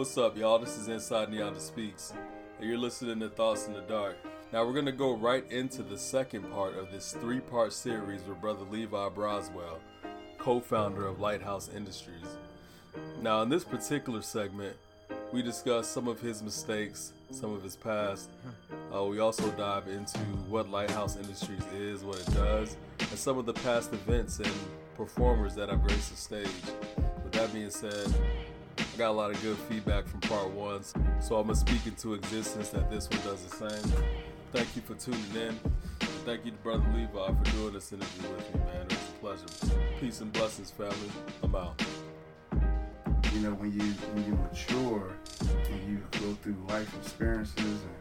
What's up, y'all? This is Inside Neonda Speaks, and you're listening to Thoughts in the Dark. Now, we're going to go right into the second part of this three part series with Brother Levi Broswell, co founder of Lighthouse Industries. Now, in this particular segment, we discuss some of his mistakes, some of his past. Uh, we also dive into what Lighthouse Industries is, what it does, and some of the past events and performers that have graced the stage. With that being said, got a lot of good feedback from part one, so I'm gonna speak into existence that this one does the same. Thank you for tuning in. Thank you to Brother Levi for doing this interview with me, man. It was a pleasure. Peace and blessings, family. I'm out. You know, when you when you mature and you go through life experiences and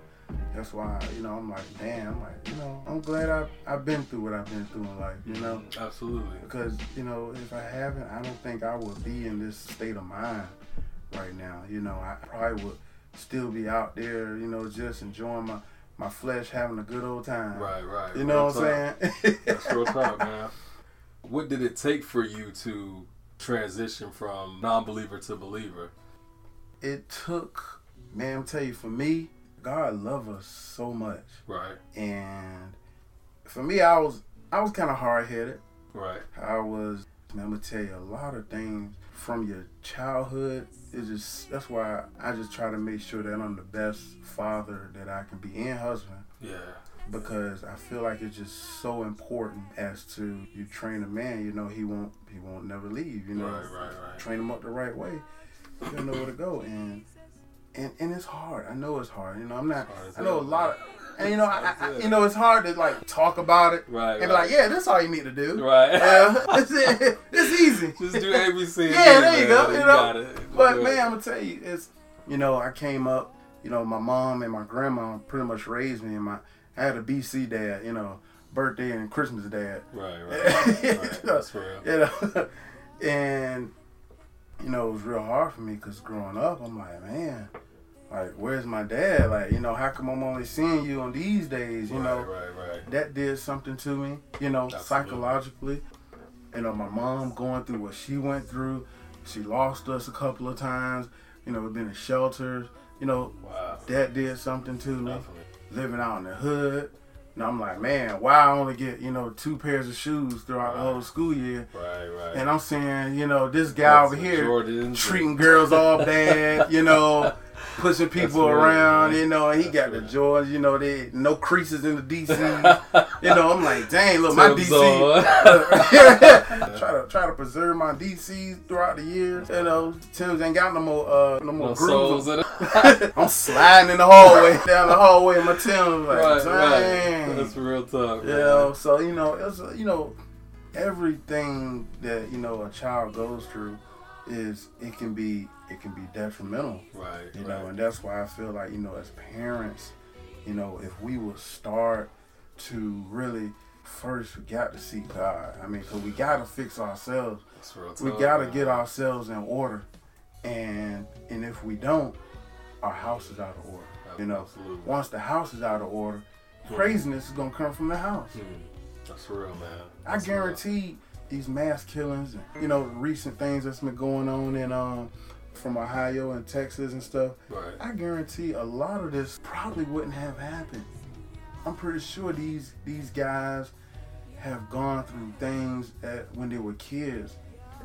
that's why, you know, I'm like, damn, I'm like, you know, I'm glad I've, I've been through what I've been through in life, you know? Mm-hmm. Absolutely. Because, you know, if I haven't, I don't think I would be in this state of mind right now. You know, I probably would still be out there, you know, just enjoying my, my flesh, having a good old time. Right, right. You know Real what I'm saying? That's real talk, man. What did it take for you to transition from non-believer to believer? it took, man, I'm tell you, for me, God love us so much. Right, And for me, I was I was kind of hard headed. right, I was. Man, I'm gonna tell you a lot of things from your childhood. It's just that's why I just try to make sure that I'm the best father that I can be and husband yeah, because I feel like it's just so important as to you train a man. You know he won't he won't never leave. You know right, right, right. train him up the right way. He'll know where to go and. And, and it's hard. I know it's hard. You know, I'm not. It's hard as I know a lot of, and you know, I, I, you know, it's hard to like talk about it Right, and be right. like, yeah, this is all you need to do. Right. Yeah, it's, it's easy. Just do ABC. Yeah, there you go, you know. But man, I'm gonna tell you, it's you know, I came up, you know, my mom and my grandma pretty much raised me, and my I had a BC dad, you know, birthday and Christmas dad, Right, right, right. That's real. you know, and you know, it was real hard for me because growing up, I'm like, man, like, where's my dad? Like, you know, how come I'm only seeing you on these days? You right, know, right, right. that did something to me, you know, Absolutely. psychologically. You know, my mom going through what she went through. She lost us a couple of times. You know, we've been in shelters. You know, Wow. that did something to me. Definitely. Living out in the hood. And I'm like, man, why I only get, you know, two pairs of shoes throughout the whole school year. Right, right. And I'm saying, you know, this guy over here Jordans. treating girls all bad, you know, pushing people That's around, man. you know, and he That's got the right. Jordans, you know, they no creases in the DC. you know, I'm like, dang, look, my DC. try to try to preserve my DCs throughout the years. You know, Tim's ain't got no more uh no more No grooves. I'm sliding in the hallway down the hallway in my Tim's like, right, dang. right. That's real talk. You man. know, so you know, it's you know, everything that you know a child goes through is it can be it can be detrimental. Right, You right. know, and that's why I feel like you know, as parents, you know, if we would start to really first we got to seek God. I mean, cause we gotta fix ourselves. That's real. We gotta man. get ourselves in order, and and if we don't, our house is out of order. You know, once the house is out of order, craziness is gonna come from the house. Hmm. That's real, man. I That's real. guarantee these mass killings, and, you know, recent things that's been going on in um from Ohio and Texas and stuff. Right. I guarantee a lot of this probably wouldn't have happened. I'm pretty sure these these guys have gone through things that when they were kids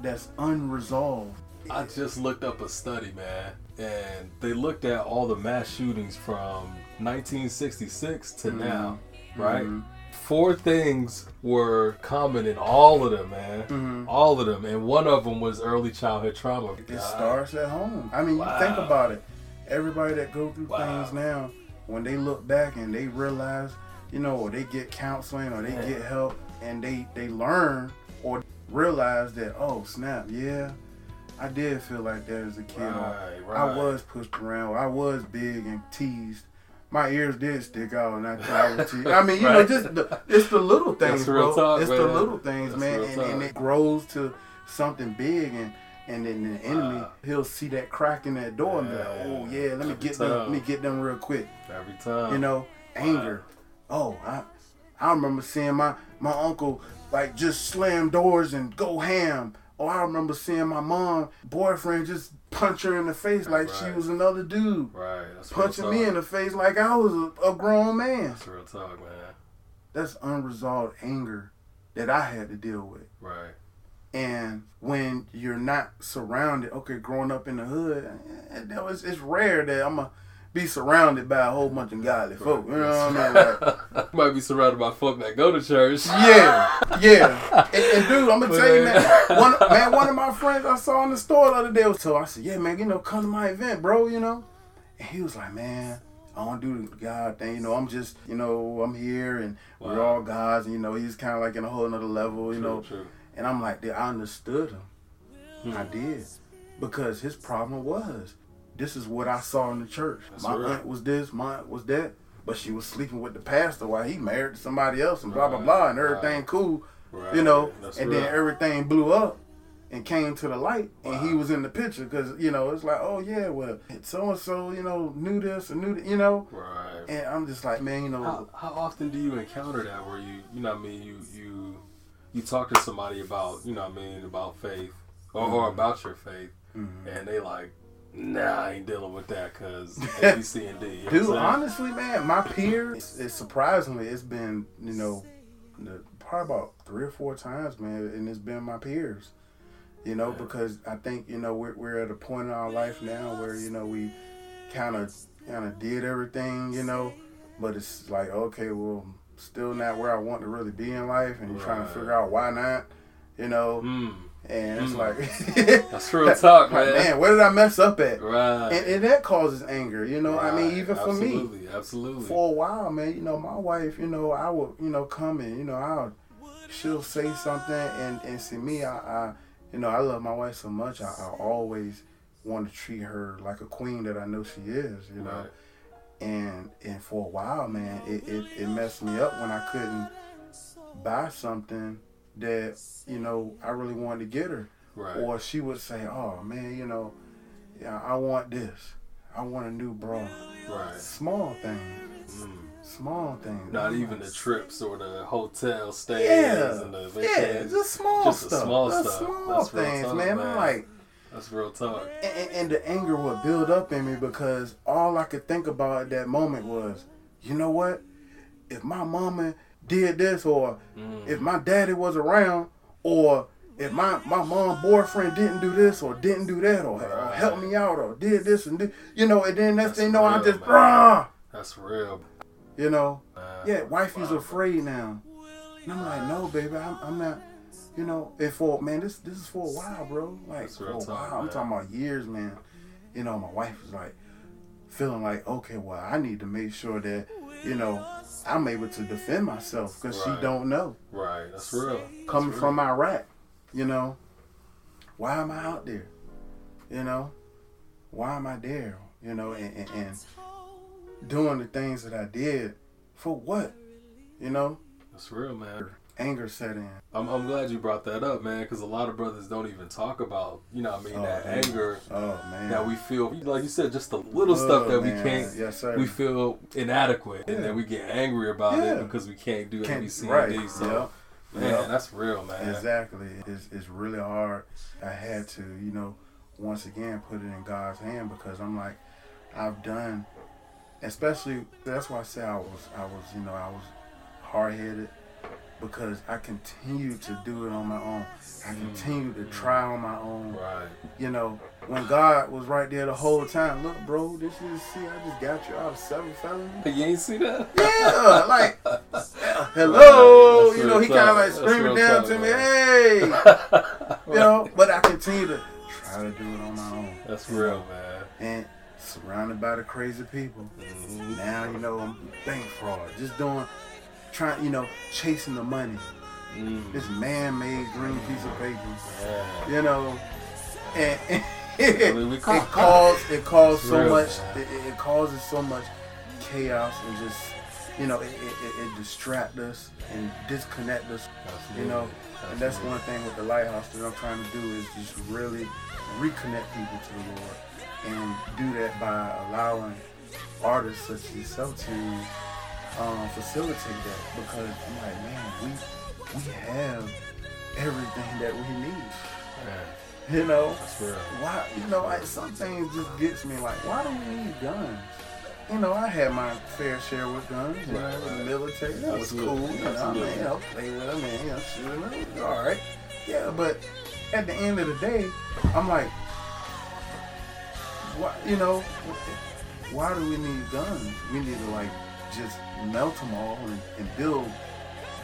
that's unresolved. I just looked up a study, man, and they looked at all the mass shootings from 1966 to Mm-hmm. now, right? Four things were common in all of them, man. Mm-hmm. All of them, and one of them was early childhood trauma. It God. starts at home. I mean, you think about it. Everybody that go through Wow. things now, when they look back and they realize, you know, or they get counseling or they get help and they they learn or realize that, oh snap, yeah, I did feel like that as a kid. or Right, I was pushed around. I was big and teased. My ears did stick out, and I, was teased. I mean, you know, just the, it's the little things, bro. talk, it's the little things, That's man, and, and it grows to something big, and and then the enemy Wow. he'll see that crack in that door and be like, oh yeah, let me Every get them, let me get them real quick. Every time. You know, anger. Oh, I I remember seeing my my uncle like just slam doors and go ham Oh, I remember seeing my mom boyfriend just punch her in the face like she was another dude, Right. That's punching me in the face like I was a, a grown man. That's real talk, man. That's unresolved anger that I had to deal with. Right. And when you're not surrounded, okay, growing up in the hood, eh, you know, it's, it's rare that I'm to be surrounded by a whole bunch of godly folk. You know what I mean? Like, you might be surrounded by folk that go to church. yeah, yeah. And, and dude, I'm to But, tell you, man. man, one, man, one of my friends I saw in the store the other day was so I said, yeah, man, you know, come to my event, bro, you know? And he was like, man, I don't do the God thing, you know. I'm just, you know, I'm here and we're all gods, and you know, he's kind of like in a whole nother level, you True, know. true. And I'm like, I understood him. Hmm. I did. Because his problem was, this is what I saw in the church. That's my right. aunt was this, my aunt was that. But she was sleeping with the pastor while he married to somebody else and blah, blah, blah. And everything right. cool, Right. you know. That's and then everything blew up and came to the light. And he was in the picture because, you know, it's like, oh, yeah, well, so-and-so, you know, knew this and knew that, you know. Right. And I'm just like, man, you know, How, how often do you encounter that where you you know what I mean you you you talk to somebody about you know what I mean about faith or, or Mm-hmm. about your faith mhm. and they like nah I ain't dealing with that because A B C and D. You know Dude, what I'm saying? honestly, man, my peers, it's surprisingly, it's been, you know, probably about three or four times, man, and it's been my peers. You know, Yeah. because I think, you know, we're, we're at a point in our life now where, you know, we kind of kind of did everything, you know, but it's like, okay, well, still not where I want to really be in life, and you're trying to figure out why not, you know, Mm, and it's Mm. like, that's real talk, like, man. man, where did I mess up at? Right. And, and that causes anger, you know. I mean, Right. even for me, absolutely, absolutely. for a while, man, you know, my wife, you know, I would, you know, come and, you know, I'll, she'll say something and, and see me, I, I, you know, I love my wife so much, I, I always want to treat her like a queen that I know she is, you know. Right. And, and for a while, man, it, it, it messed me up when I couldn't buy something that, you know, I really wanted to get her. Right. Or she would say, oh, man, you know, yeah, I want this. I want a new bra. right. Small things Mm. small things. Not I'm even like, the trips or the hotel stays yeah, and the yeah, just small Just stuff. small the stuff. small That's things, talk, man. man. I'm like, That's real talk. and- and the anger would build up in me because all I could think about at that moment was, you know what? If my mama did this, or Mm. if my daddy was around, or if my my mom boyfriend didn't do this or didn't do that, or, or Right. help me out, or did this and did, you know, and then next That's thing you know, I real, just, rah, That's real. you know. Man. Yeah, wifey's Wow. afraid now. And I'm like, no, baby, I'm, I'm not. You know, and for man, this this is for a while, bro. Like for a while. I'm talking about years, man. You know, my wife was like feeling like, okay, well, I need to make sure that you know I'm able to defend myself because Right. she don't know. Right. That's real. That's Coming real. from Iraq, you know, why am I out there? You know, why am I there? You know, and, and, and doing the things that I did for what? You know, That's real, man. Anger set in. I'm, I'm glad you brought that up, man, because a lot of brothers don't even talk about, you know, what I mean, Oh, that man. anger Oh man. that we feel, like you said, just the little Oh, stuff that we can't. Yes, sir. We feel inadequate, Yeah. and then we get angry about Yeah. it because we can't do Can't- ABC right. So, man, Yep. that's real, man. Exactly. It's, it's really hard. I had to, you know, once again put it in God's hand because I'm like, I've done, especially that's why I say I was, I was, you know, I was hard headed because I continue to do it on my own. I continue to try on my own. Right. You know, when God was right there the whole time. Look, bro, this is see, I just got you out of seven felonies. You ain't see that? Yeah, like, hello, That's you know, he kind of like screaming down to me, hey, you know, but I continue to try to do it on my own. That's real, man. And surrounded by the crazy people. Mhm. Now, you know, I'm bank fraud, just doing, trying, you know, chasing the money. Mm. This man-made green piece of paper, Yeah. you know, and, I mean, it causes it causes so Real, much it, it- it causes so much chaos and just you know it, it, it, it distract us and disconnect us you know and that's one thing with the lighthouse that i'm trying to do is just really reconnect people to the lord and do that by allowing artists such as yourself to um, facilitate that because i'm like man we we have everything that we need Man. You know, why? You know, like some things just gets me like, why do we need guns? You know, I had my fair share with guns. Know, Right, in the military, that was cool. You know, I mean, you know, play with them and you know, shoot them. All right. Yeah, but at the end of the day, I'm like, why? You know, why do we need guns? We need to like just melt them all and, and build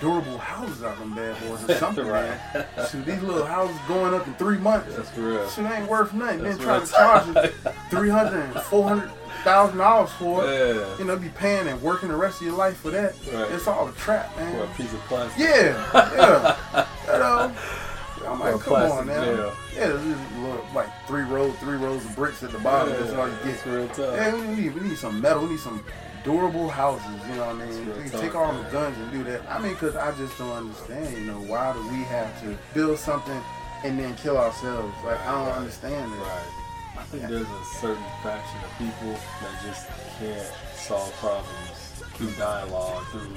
durable houses out of them bad boys or something, man. Right. Shoot, these little houses going up in three months. That's real. Shit ain't worth nothing. Then trying to charge you talk. three hundred and four hundred thousand dollars for it. Yeah. You know, be paying and working the rest of your life for that. Right. It's all a trap, man. For a piece of plastic. Yeah, yeah. you know, I'm like, come on now. jail. Yeah, just little, like three rows, three rows of bricks at the bottom. That's all you get. That's real tough. Yeah, we need, we need some metal. We need some durable houses. You know what I mean? That's We can tough, take all man. the guns and do that. I mean, because I just don't understand. You know, why do we have to build something and then kill ourselves? Like, I don't Right. understand that. Right. I think there's a certain faction of people that just can't solve problems through dialogue, through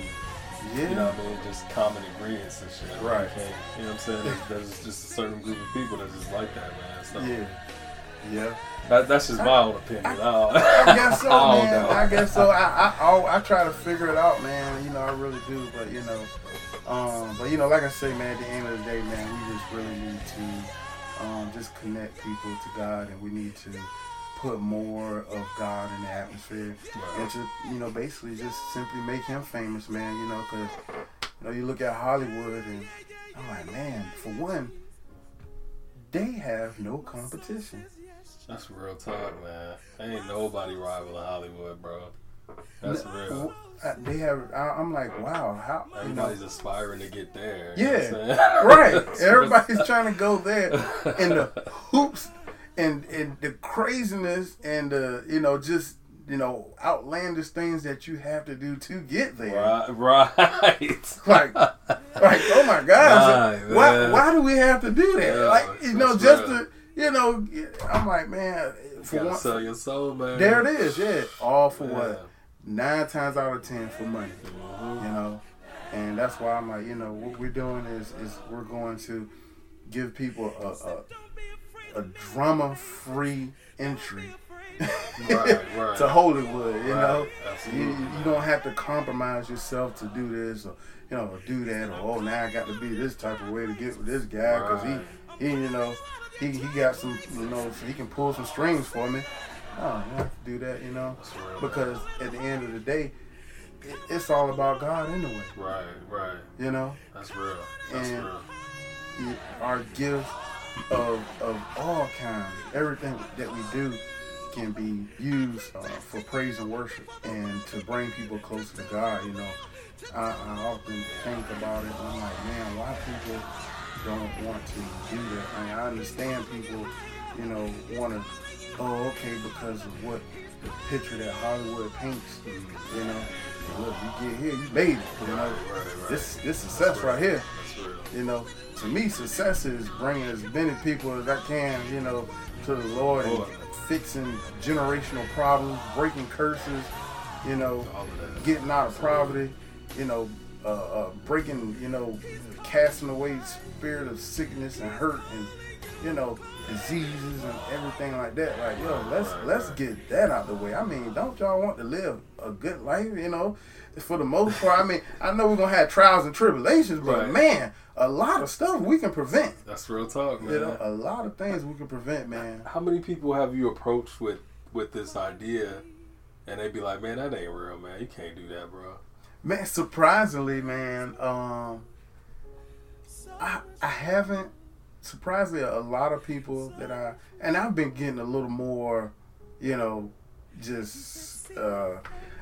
Yeah. you know what I mean, just common agreements and shit. Right. you know what I'm saying? There's, there's just a certain group of people that's just like that, man. So Yeah. Yeah. that, that's just my own opinion. I, don't- I guess so, I man. I guess so. I, I I I try to figure it out, man. You know, I really do. But you know, um, but you know, like I say, man. At the end of the day, man, we just really need to um, just connect people to God, and we need to put more of God in the atmosphere, Right. and to you know, basically just simply make Him famous, man. You know, because you know, you look at Hollywood, and I'm like, man, for one, they have no competition. That's real talk, man. Ain't nobody rivaling Hollywood, bro. That's N- real. They have. I, I'm like, wow, how you know? Everybody's aspiring to get there. you know Yeah, I'm saying? right. Everybody's trying to go there, and the hoops and and the craziness and the you know just you know outlandish things that you have to do to get there. Right, right. Like, like oh my God! Right, why man. why do we have to do that? Yeah, like you know, just real. to you know, I'm like man. For Gotta one, sell your soul, man. there it is. Yeah, all for Yeah. what? Nine times out of ten for money. You mm-hmm. know and that's why i'm like you know what we're doing is is we're going to give people a a, a drama free entry Right, right. to hollywood you Right, know you, you don't have to compromise yourself to do this or you know do that or oh now i got to be this type of way to get with this guy because he he you know he, he got some you know so he can pull some strings for me no you don't have to do that you know That's real, man. because at the end of the day it, it's all about god anyway Right, right. you know That's real. That's And- real. it- our gifts of of all kinds, everything that we do can be used uh, for praise and worship and to bring people closer to God. You know, I, I often think about it I'm like, man, why people don't want to do that? I mean, I understand people, you know, want to, oh, okay, because of what the picture that Hollywood paints. You know, look, you get here, you made it. You know, Right, right, right. this this success right here. You know, to me, success is bringing as many people as I can, you know, to the Lord and fixing generational problems, breaking curses, you know, All of that. getting out of poverty, you know, uh, uh, breaking, you know, casting away spirit of sickness and hurt and, you know, diseases and everything like that. Like, yo, let's let's get that out the way. I mean, don't y'all want to live a good life? You know, for the most part. I mean, I know we're gonna have trials and tribulations, but Right. man, a lot of stuff we can prevent. That's real talk, man. You know, a lot of things we can prevent, man. How many people have you approached with with this idea, and they be like, "Man, that ain't real, man. You can't do that, bro." Man, surprisingly, man, um, I I haven't. Surprisingly, a lot of people that I and I've been getting a little more, you know, just uh,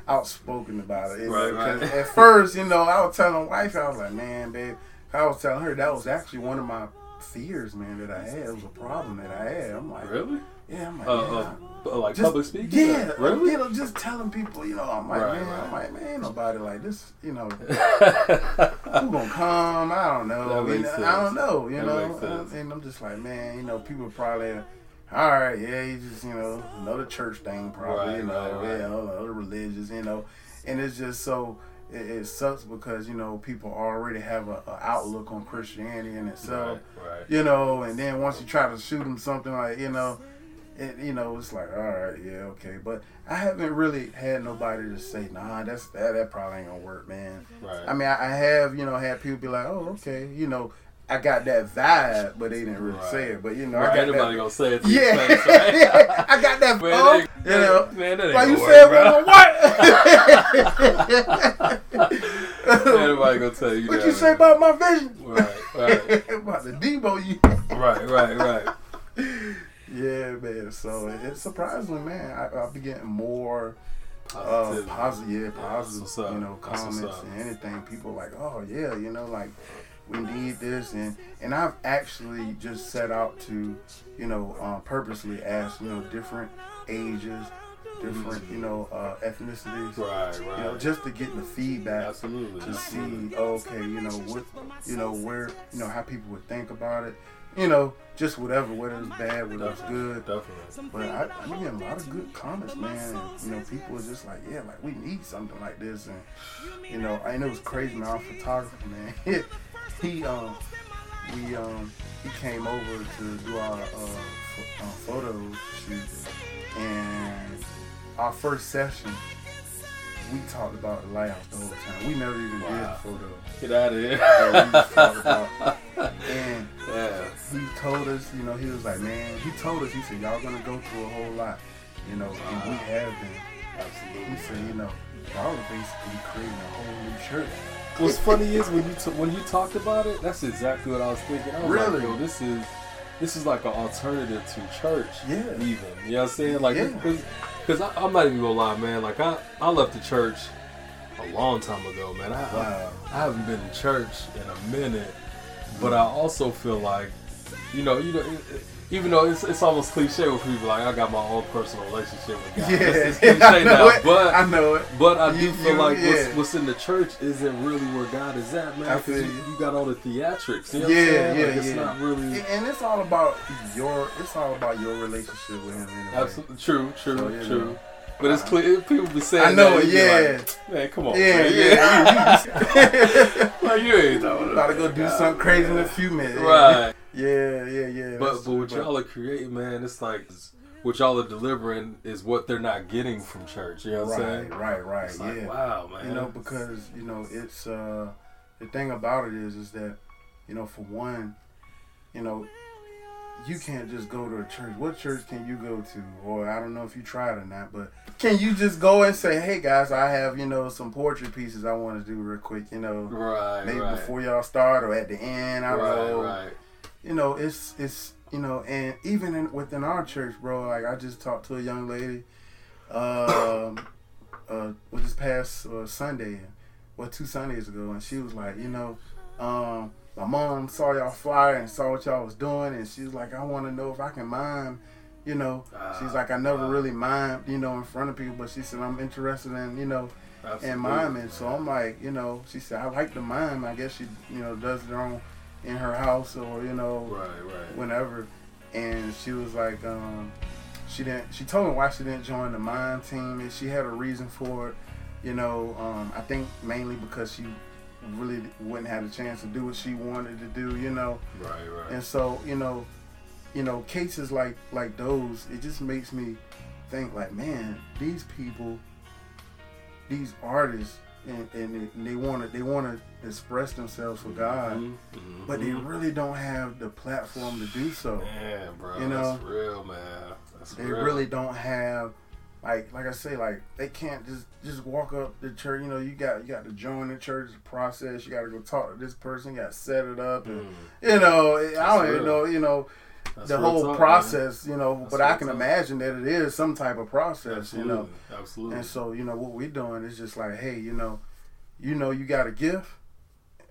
outspoken about it. Right, right. At first, you know, I was telling wife, I was like, man, babe, I was telling her that was actually one of my fears, man, that I had. It was a problem that I had. I'm like, Really? Yeah, I'm like, Uh, yeah. uh, uh, like Just- public speaking? Yeah, Really? You know, just telling people, you know, I'm like, Right, man, right. I'm like, man, ain't nobody like this, you know. Who gonna come? I don't know. That You makes know, I don't know. You That know, and I'm just like, man, you know, people probably, all right, yeah, you just, you know, another church thing, probably, Right, you know, yeah, all the other religious, you know, and it's just so, it, it sucks because you know people already have a, a outlook on Christianity in itself. Right, right. You know, and then once you try to shoot them something like you know, it you know it's like all right, yeah, okay. But I haven't really had nobody to say, nah, that's that that probably ain't gonna work, man. Right. I mean, I, I have you know had people be like, oh, okay, you know. I got that vibe, but they didn't really Right. say it. But you know, Right, I got nobody that, gonna say it yeah, face, right? yeah, I got that. Man, oh, that- you know, man, that ain't like you gonna said, work, well, what? Ain't nobody gonna tell you what that. you say about my vision? Right, right, about the Debo you. right, right, right. Yeah, man. So it, surprisingly, man, I, I'll be getting more uh, positive, yeah, positive, what's up. you know, comments and anything. People like, oh yeah, you know, like we need this, and and I've actually just set out to, you know, uh, purposely ask, you know, different ages, different, you know, uh, ethnicities, Right, right. you know, right. just to get the feedback Absolutely. to see, okay, you know, what, you know, where, you know, how people would think about it, you know, just whatever, whether it's bad, whether it's good. Definitely. But I, I'm getting a lot of good comments, man. And, you know, people are just like, yeah, like we need something like this, and you know, I know it was crazy. Man, our photographer, man, he, um, we um, he came over to do our uh, ph- uh, photo shoot, and our first session. We talked about the lighthouse the whole time. We never even did the photo. Get out of here. Yeah, we just talked about-. He told us, you know, he was like, man, he told us, he said, y'all gonna go through a whole lot, you know, and we have been. Absolutely. He said, you know, y'all are basically creating a whole new church. What's funny is when you t- when you talked about it, that's exactly what I was thinking. I was Really? like, yo, this is this is like an alternative to church. Yeah. Even you know what I'm saying? Like, because because I'm not even gonna lie, man. Like I I left the church a long time ago, man. I, Wow. I, I haven't been in church in a minute, but mm. I also feel like, you know, you know. Even though it's, it's almost cliche with people like I got my own personal relationship with God. Yeah, It's, it's I cliche know now, it. but I know it. but I do feel you- like yeah. what's, what's in the church isn't really where God is at, man. I Because feel you, you. you got all the theatrics. You know Yeah, what I'm saying? yeah, like, It's yeah. not really. And, and it's all about your, it's all about your relationship with him. Anyway. Absolutely true, true, So, you true. know. But it's clear. People be saying I know that, it. Yeah, like, man, come on, yeah, man. yeah. You- like you ain't talking you about to go do God, something crazy in a few minutes. Right. Yeah, yeah, yeah. But but what y'all are creating, man, it's like what y'all are delivering is what they're not getting from church. You know what I'm saying? right, right. It's like, yeah. wow, man. You know, because you know, it's uh the thing about it is is that, you know, for one, you know, you can't just go to a church. What church can you go to? Or I don't know if you tried or not, but can you just go and say, Hey guys, I have, you know, some poetry pieces I want to do real quick, you know, right, maybe right, before y'all start or at the end, I don't right, know. right. You know, it's it's you know, and even in, within our church, bro, like I just talked to a young lady um uh well, this past uh, Sunday, well two Sundays ago, and she was like, you know, um, my mom saw y'all flyer and saw what y'all was doing, and she's like, I want to know if I can mime. You know, she's Ah, like, I never really mimed, you know, in front of people, but she said I'm interested in, you know, Absolutely. in miming. So I'm like, you know, she said I like to mime. I guess she, you know, does her on in her house or you know, Right, right. whenever. And she was like, um, she didn't. She told me why she didn't join the mine team, and she had a reason for it. You know, um, I think mainly because she really wouldn't have the chance to do what she wanted to do. You know, Right, right. and so you know, you know, cases like like those, it just makes me think like, man, these people, these artists, and, and they- they want to they want to express themselves for God, Mhm, mhm. but they really don't have the platform to do so. Man, bro, You know, that's real, man. That's They real. really don't have. Like, like I say, like they can't just just walk up the church. You know, you got you got to join the church process. You got to go talk to this person. You got to set it up, and Mm, you know, I don't even know, you know, that's the whole talk, man. process, you know. That's but I can imagine that it is some type of process, Absolutely, you know. absolutely. And so, you know, what we're doing is just like, hey, you know, you know, you got a gift.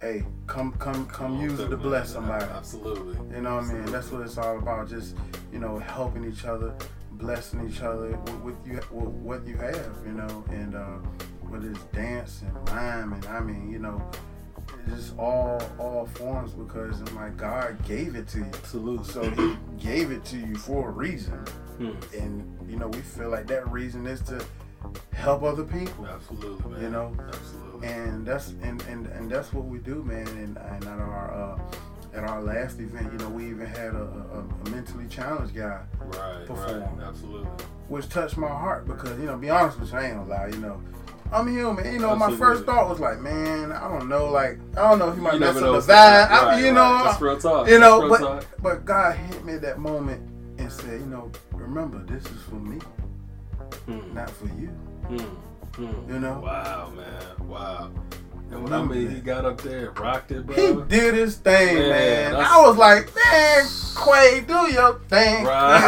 Hey, come, come, come, use it to man. bless somebody. Absolutely. You know what I mean? That's what it's all about. Just you know, helping each other, blessing each other with, with you, with what you have. You know, and uh, whether it's dance and mime, and I mean, you know, it's just all all forms because I'm like God gave it to you. Absolutely. So He gave it to you for a reason, Hmm. and you know, we feel like that reason is to help other people. Absolutely, man. You know? Absolutely. And that's and, and, and that's what we do, man. And, and at our uh, at our last event, you know, we even had a, a, a mentally challenged guy Right, perform. right, absolutely. which touched my heart because you know, be honest with you, I ain't gonna lie, you know. I'm human, you know. My first thought was like, man, I don't know, like, I don't know if he might mess never up know the vibe. gonna- I you right. know, That's real talk. you know, but talk. but God hit me at that moment and said, you know, remember, this is for me, Hmm, not for you. hmm, hmm. You know? Wow, man. Wow. And when I mean he got up there and rocked it, bro. He did his thing, Man, man. I was like, man, Quay, do your thing. Right.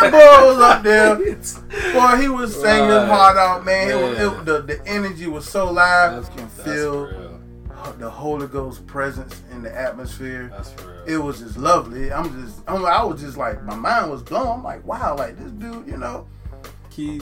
that boy was up there. Boy, he was singing his heart out, man. It was, Man. it, the, the energy was so live. That's, you can feel the Holy Ghost presence in the atmosphere. It was just lovely. I'm just, I'm, I was just like, my mind was blown. I'm like, wow, like this dude, you know, he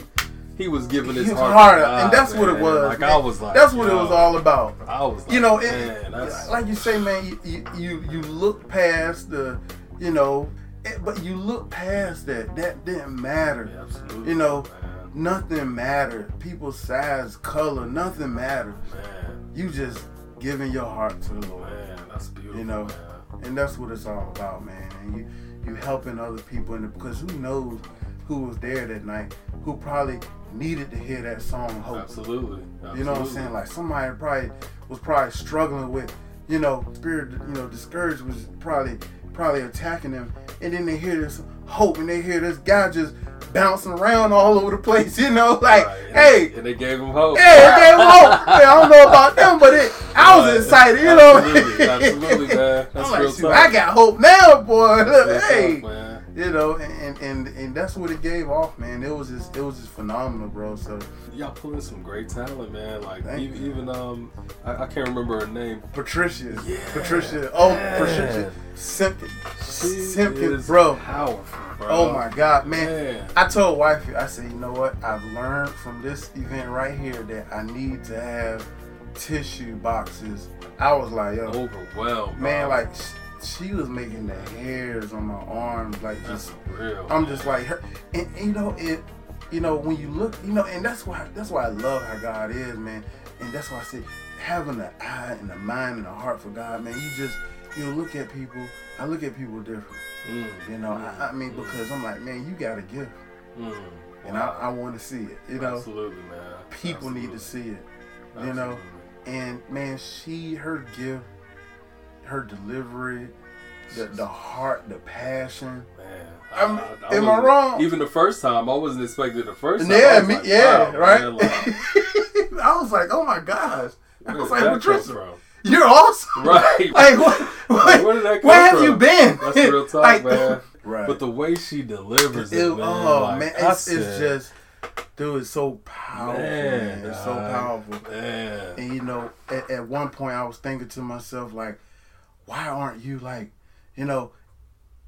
he was giving his heart, heart God, and that's what it was. Like man. I was like, that's what it was all about. I was like, you know, it, man, like you say, man, you, you you you look past the, you know, it, but you look past that. That didn't matter. Yeah, absolutely, You know, man. Nothing mattered. People's size, color, nothing mattered. man, You just giving your heart to the Lord, man, that's beautiful. You know, man. and that's what it's all about, man. And you you helping other people, the, because who knows who was there that night, who probably needed to hear that song, Hope. absolutely, You know what I'm saying? Like somebody probably was probably struggling with, you know, spirit, you know, discouraged was probably probably attacking them, and then they hear this hope, and they hear this guy just bouncing around all over the place, you know, like, Right, and hey, they, and they gave him hope. yeah, it gave him hope. Man, I don't know about them, but it, I was Right. excited, you know. Absolutely, absolutely, man. That's I'm like, real talk. I got hope now, boy. Look, hey, man. You know, and, and and that's what it gave off, man. It was just it was just phenomenal, bro. So Y'all pulling some great talent, man. Like even, even um, I, I can't remember her name. Patricia, Yeah, Patricia, oh man. Patricia Simpkins, Simpkins, bro. powerful, bro. Oh my God, man. I told wifey, I said, you know what? I've learned from this event right here that I need to have tissue boxes. I was like, yo, Overwhelmed, man, bro. like she was making the hairs on my arms like just. real. I'm just like her, and, and you know it. You know when you look, you know, and that's why that's why I love how God is, man. And that's why I say having an eye and a mind and a heart for God, man. You just you look at people. I look at people different. Mm, You know, mm, I, I mean mm, because I'm like, man, you got a gift, mm. and Wow. I, I want to see it. You know, absolutely, man. people need to see it. you know, And man, she her gift, her delivery, the the heart, the passion. Man, I'm- am I wasn't- wrong? Even the first time, I wasn't expecting the first time. Yeah, me, like, yeah, wow, right. man, like, I was like, oh my gosh. I was like, Patricia, from? you're awesome. Right. Like, what, what, where did that come where have from? you been? That's real talk, Like, man. Right. But the way she delivers it, It- man. oh like, man, I it's, it's just, dude, it's so powerful, man. It's so powerful. Man. And you know, at, at one point I was thinking to myself, like, why aren't you like, you know,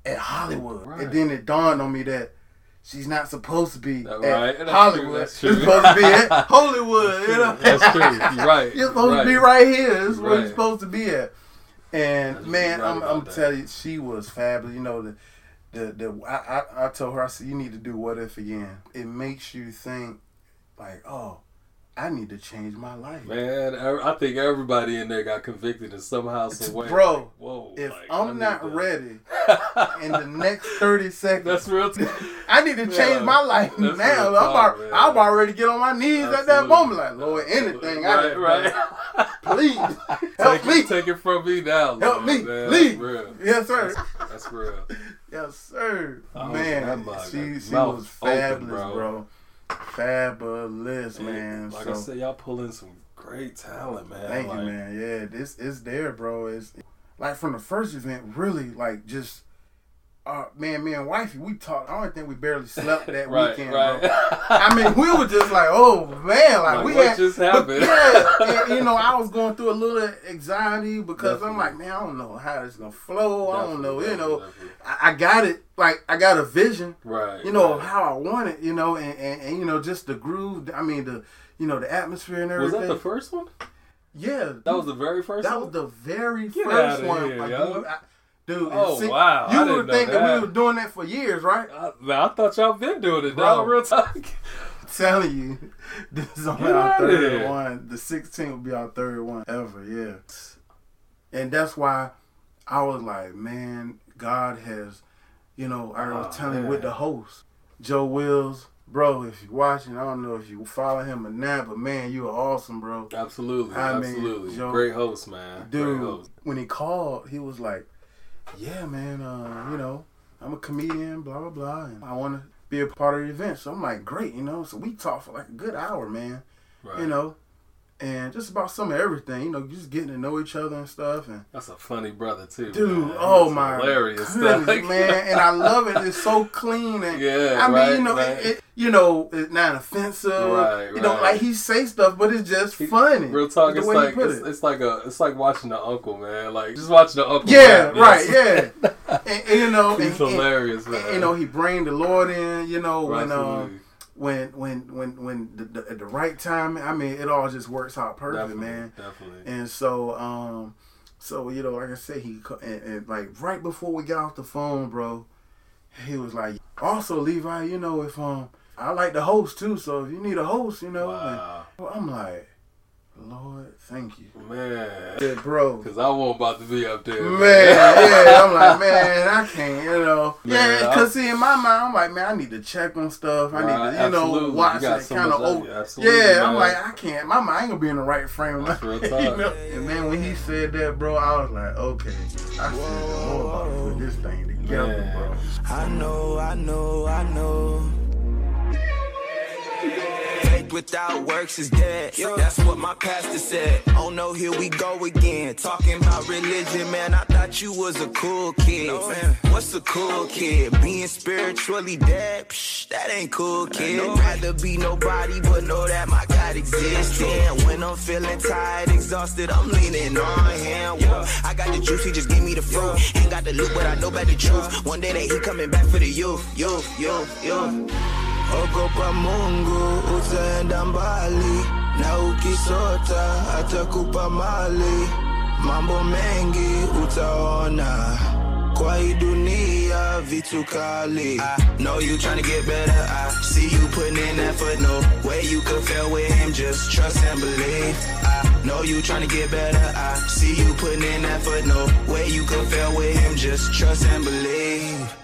at Hollywood? Right. And then it dawned on me that she's not supposed to be That- at right. That's true, Hollywood. that's She's supposed to be at Hollywood. You know, That's true. You're right. You're supposed right. to be right here. This is where you're supposed to be at. And That's- man, I'm, I'm telling you, she was fabulous. You know, the the the I, I I told her I said you need to do what if again. It makes you think like, oh, I need to change my life. Man, I I think everybody in there got convicted in somehow, some way. Bro, Like, whoa. If like, I'm not to- ready in the next 30 seconds, That's real. T- I need to change Yeah, my life now. I'm, talk, about, man. I'm about ready to get on my knees at that moment. Like, Lord, anything right, right. done, please help take, me. It, take it from me now. Help me, man. please. That's real. Yes, sir. That's real. Yes, sir. Oh, that man, she, she was open, fabulous, bro. bro. Fabulous, And man. Like so, I said, y'all pulling some great talent, man. thank like, you, man. Yeah, this is there, bro. It's like from the first event, really, like just. Uh, man, me and wifey, we talked. I don't think we barely slept that Right, weekend, right. bro. I mean, we were just like, oh man, like, Like, we what had, just happened? yeah, and, you know, I was going through a little anxiety because I'm like, man, I don't know how it's gonna flow. I don't know, you know. Definitely, definitely. I, I got it, like I got a vision, Right. you know, of right. how I want it, you know, and, and, and you know, just the groove. I mean, the you know, the atmosphere and everything. Was that the first one? yeah, That was the very first that one. was the very Get first one, here, like. Dude. Oh, see, wow. You didn't would think that. that. we were doing that for years, right? I, I thought y'all been doing it, Bro. Real talk. telling you, this is only Get our third here. one. The 16th will be our third one ever, yeah. And that's why I was like, man, God has, you know, I was Oh, telling you with the host, Joe Wills, bro, if you're watching, I don't know if you follow him or not, but man, you are awesome, bro. Absolutely, I mean, absolutely. Joe- Great host, man. Dude, host. when he called, he was like, "Yeah, man, uh, you know, I'm a comedian, blah blah blah, and I want to be a part of the event." So I'm like, "Great," you know. So we talked for like a good hour, man. Right. You know, and just about some of everything, you know, just getting to know each other and stuff. And That's a funny brother too. dude, man. oh my hilarious goodness, stuff. man, and I love it. It's so clean and. yeah, I mean, right, you know, right. it, it, you know, it's not offensive. Right, You know, like he say stuff, but it's just He- funny. Real talk, it's like it's, it. it's like a it's like watching the uncle, man. Like just watching the uncle. Yeah, right, yeah. and, and, you know, He's and, hilarious, man. and, you know, he bring the Lord in. You know, when Absolutely. um, when when when when the, the, at the right time. I mean, it all just works out perfect, definitely, man. Definitely. And so, um, so you know, like I said, he and, and like right before we got off the phone, bro, he was like, also Levi, you know, if um, I like the host too, so if you need a host, you know, wow, and, well, I'm like, Lord, thank you, man. yeah, bro. Because I won't about to be up there, Man, yeah, I'm like, man, I can't, you know. Man, yeah, because see, in my mind, I'm like, man, I need to check on stuff. I need to, you know, watch You got it so kind of of over. you. Absolutely, yeah, I'm like, I can't. My mind ain't gonna be in the right frame. That's mind, real you know? And man, when he said that, bro, I was like, okay, I said, the Lord about to put this thing together, Man. bro. I know, I know, I know. Faith without works is dead. That's what my pastor said. Oh no, here we go again. Talking about religion, man. I thought you was a cool kid. What's a cool kid? Being spiritually dead? Psh, that ain't cool, kid. I'd rather be nobody, but know that my God exists. And when I'm feeling tired, exhausted, I'm leaning on Him. I got the juice, He just gave me the fruit. Ain't got the loot, but I know about the truth. One day that He coming back for the youth, youth, youth, youth. Ogopa Mungu utaenda mbali. Na ukisota atakupa mali, mambo mengi utaona. Kwa hii dunia vitu kali. I know you tryna get better, I see you putting in effort, no way you could fail with him, just trust and believe. I know you tryna get better, I see you putting in effort, no way you could fail with him, just trust and believe.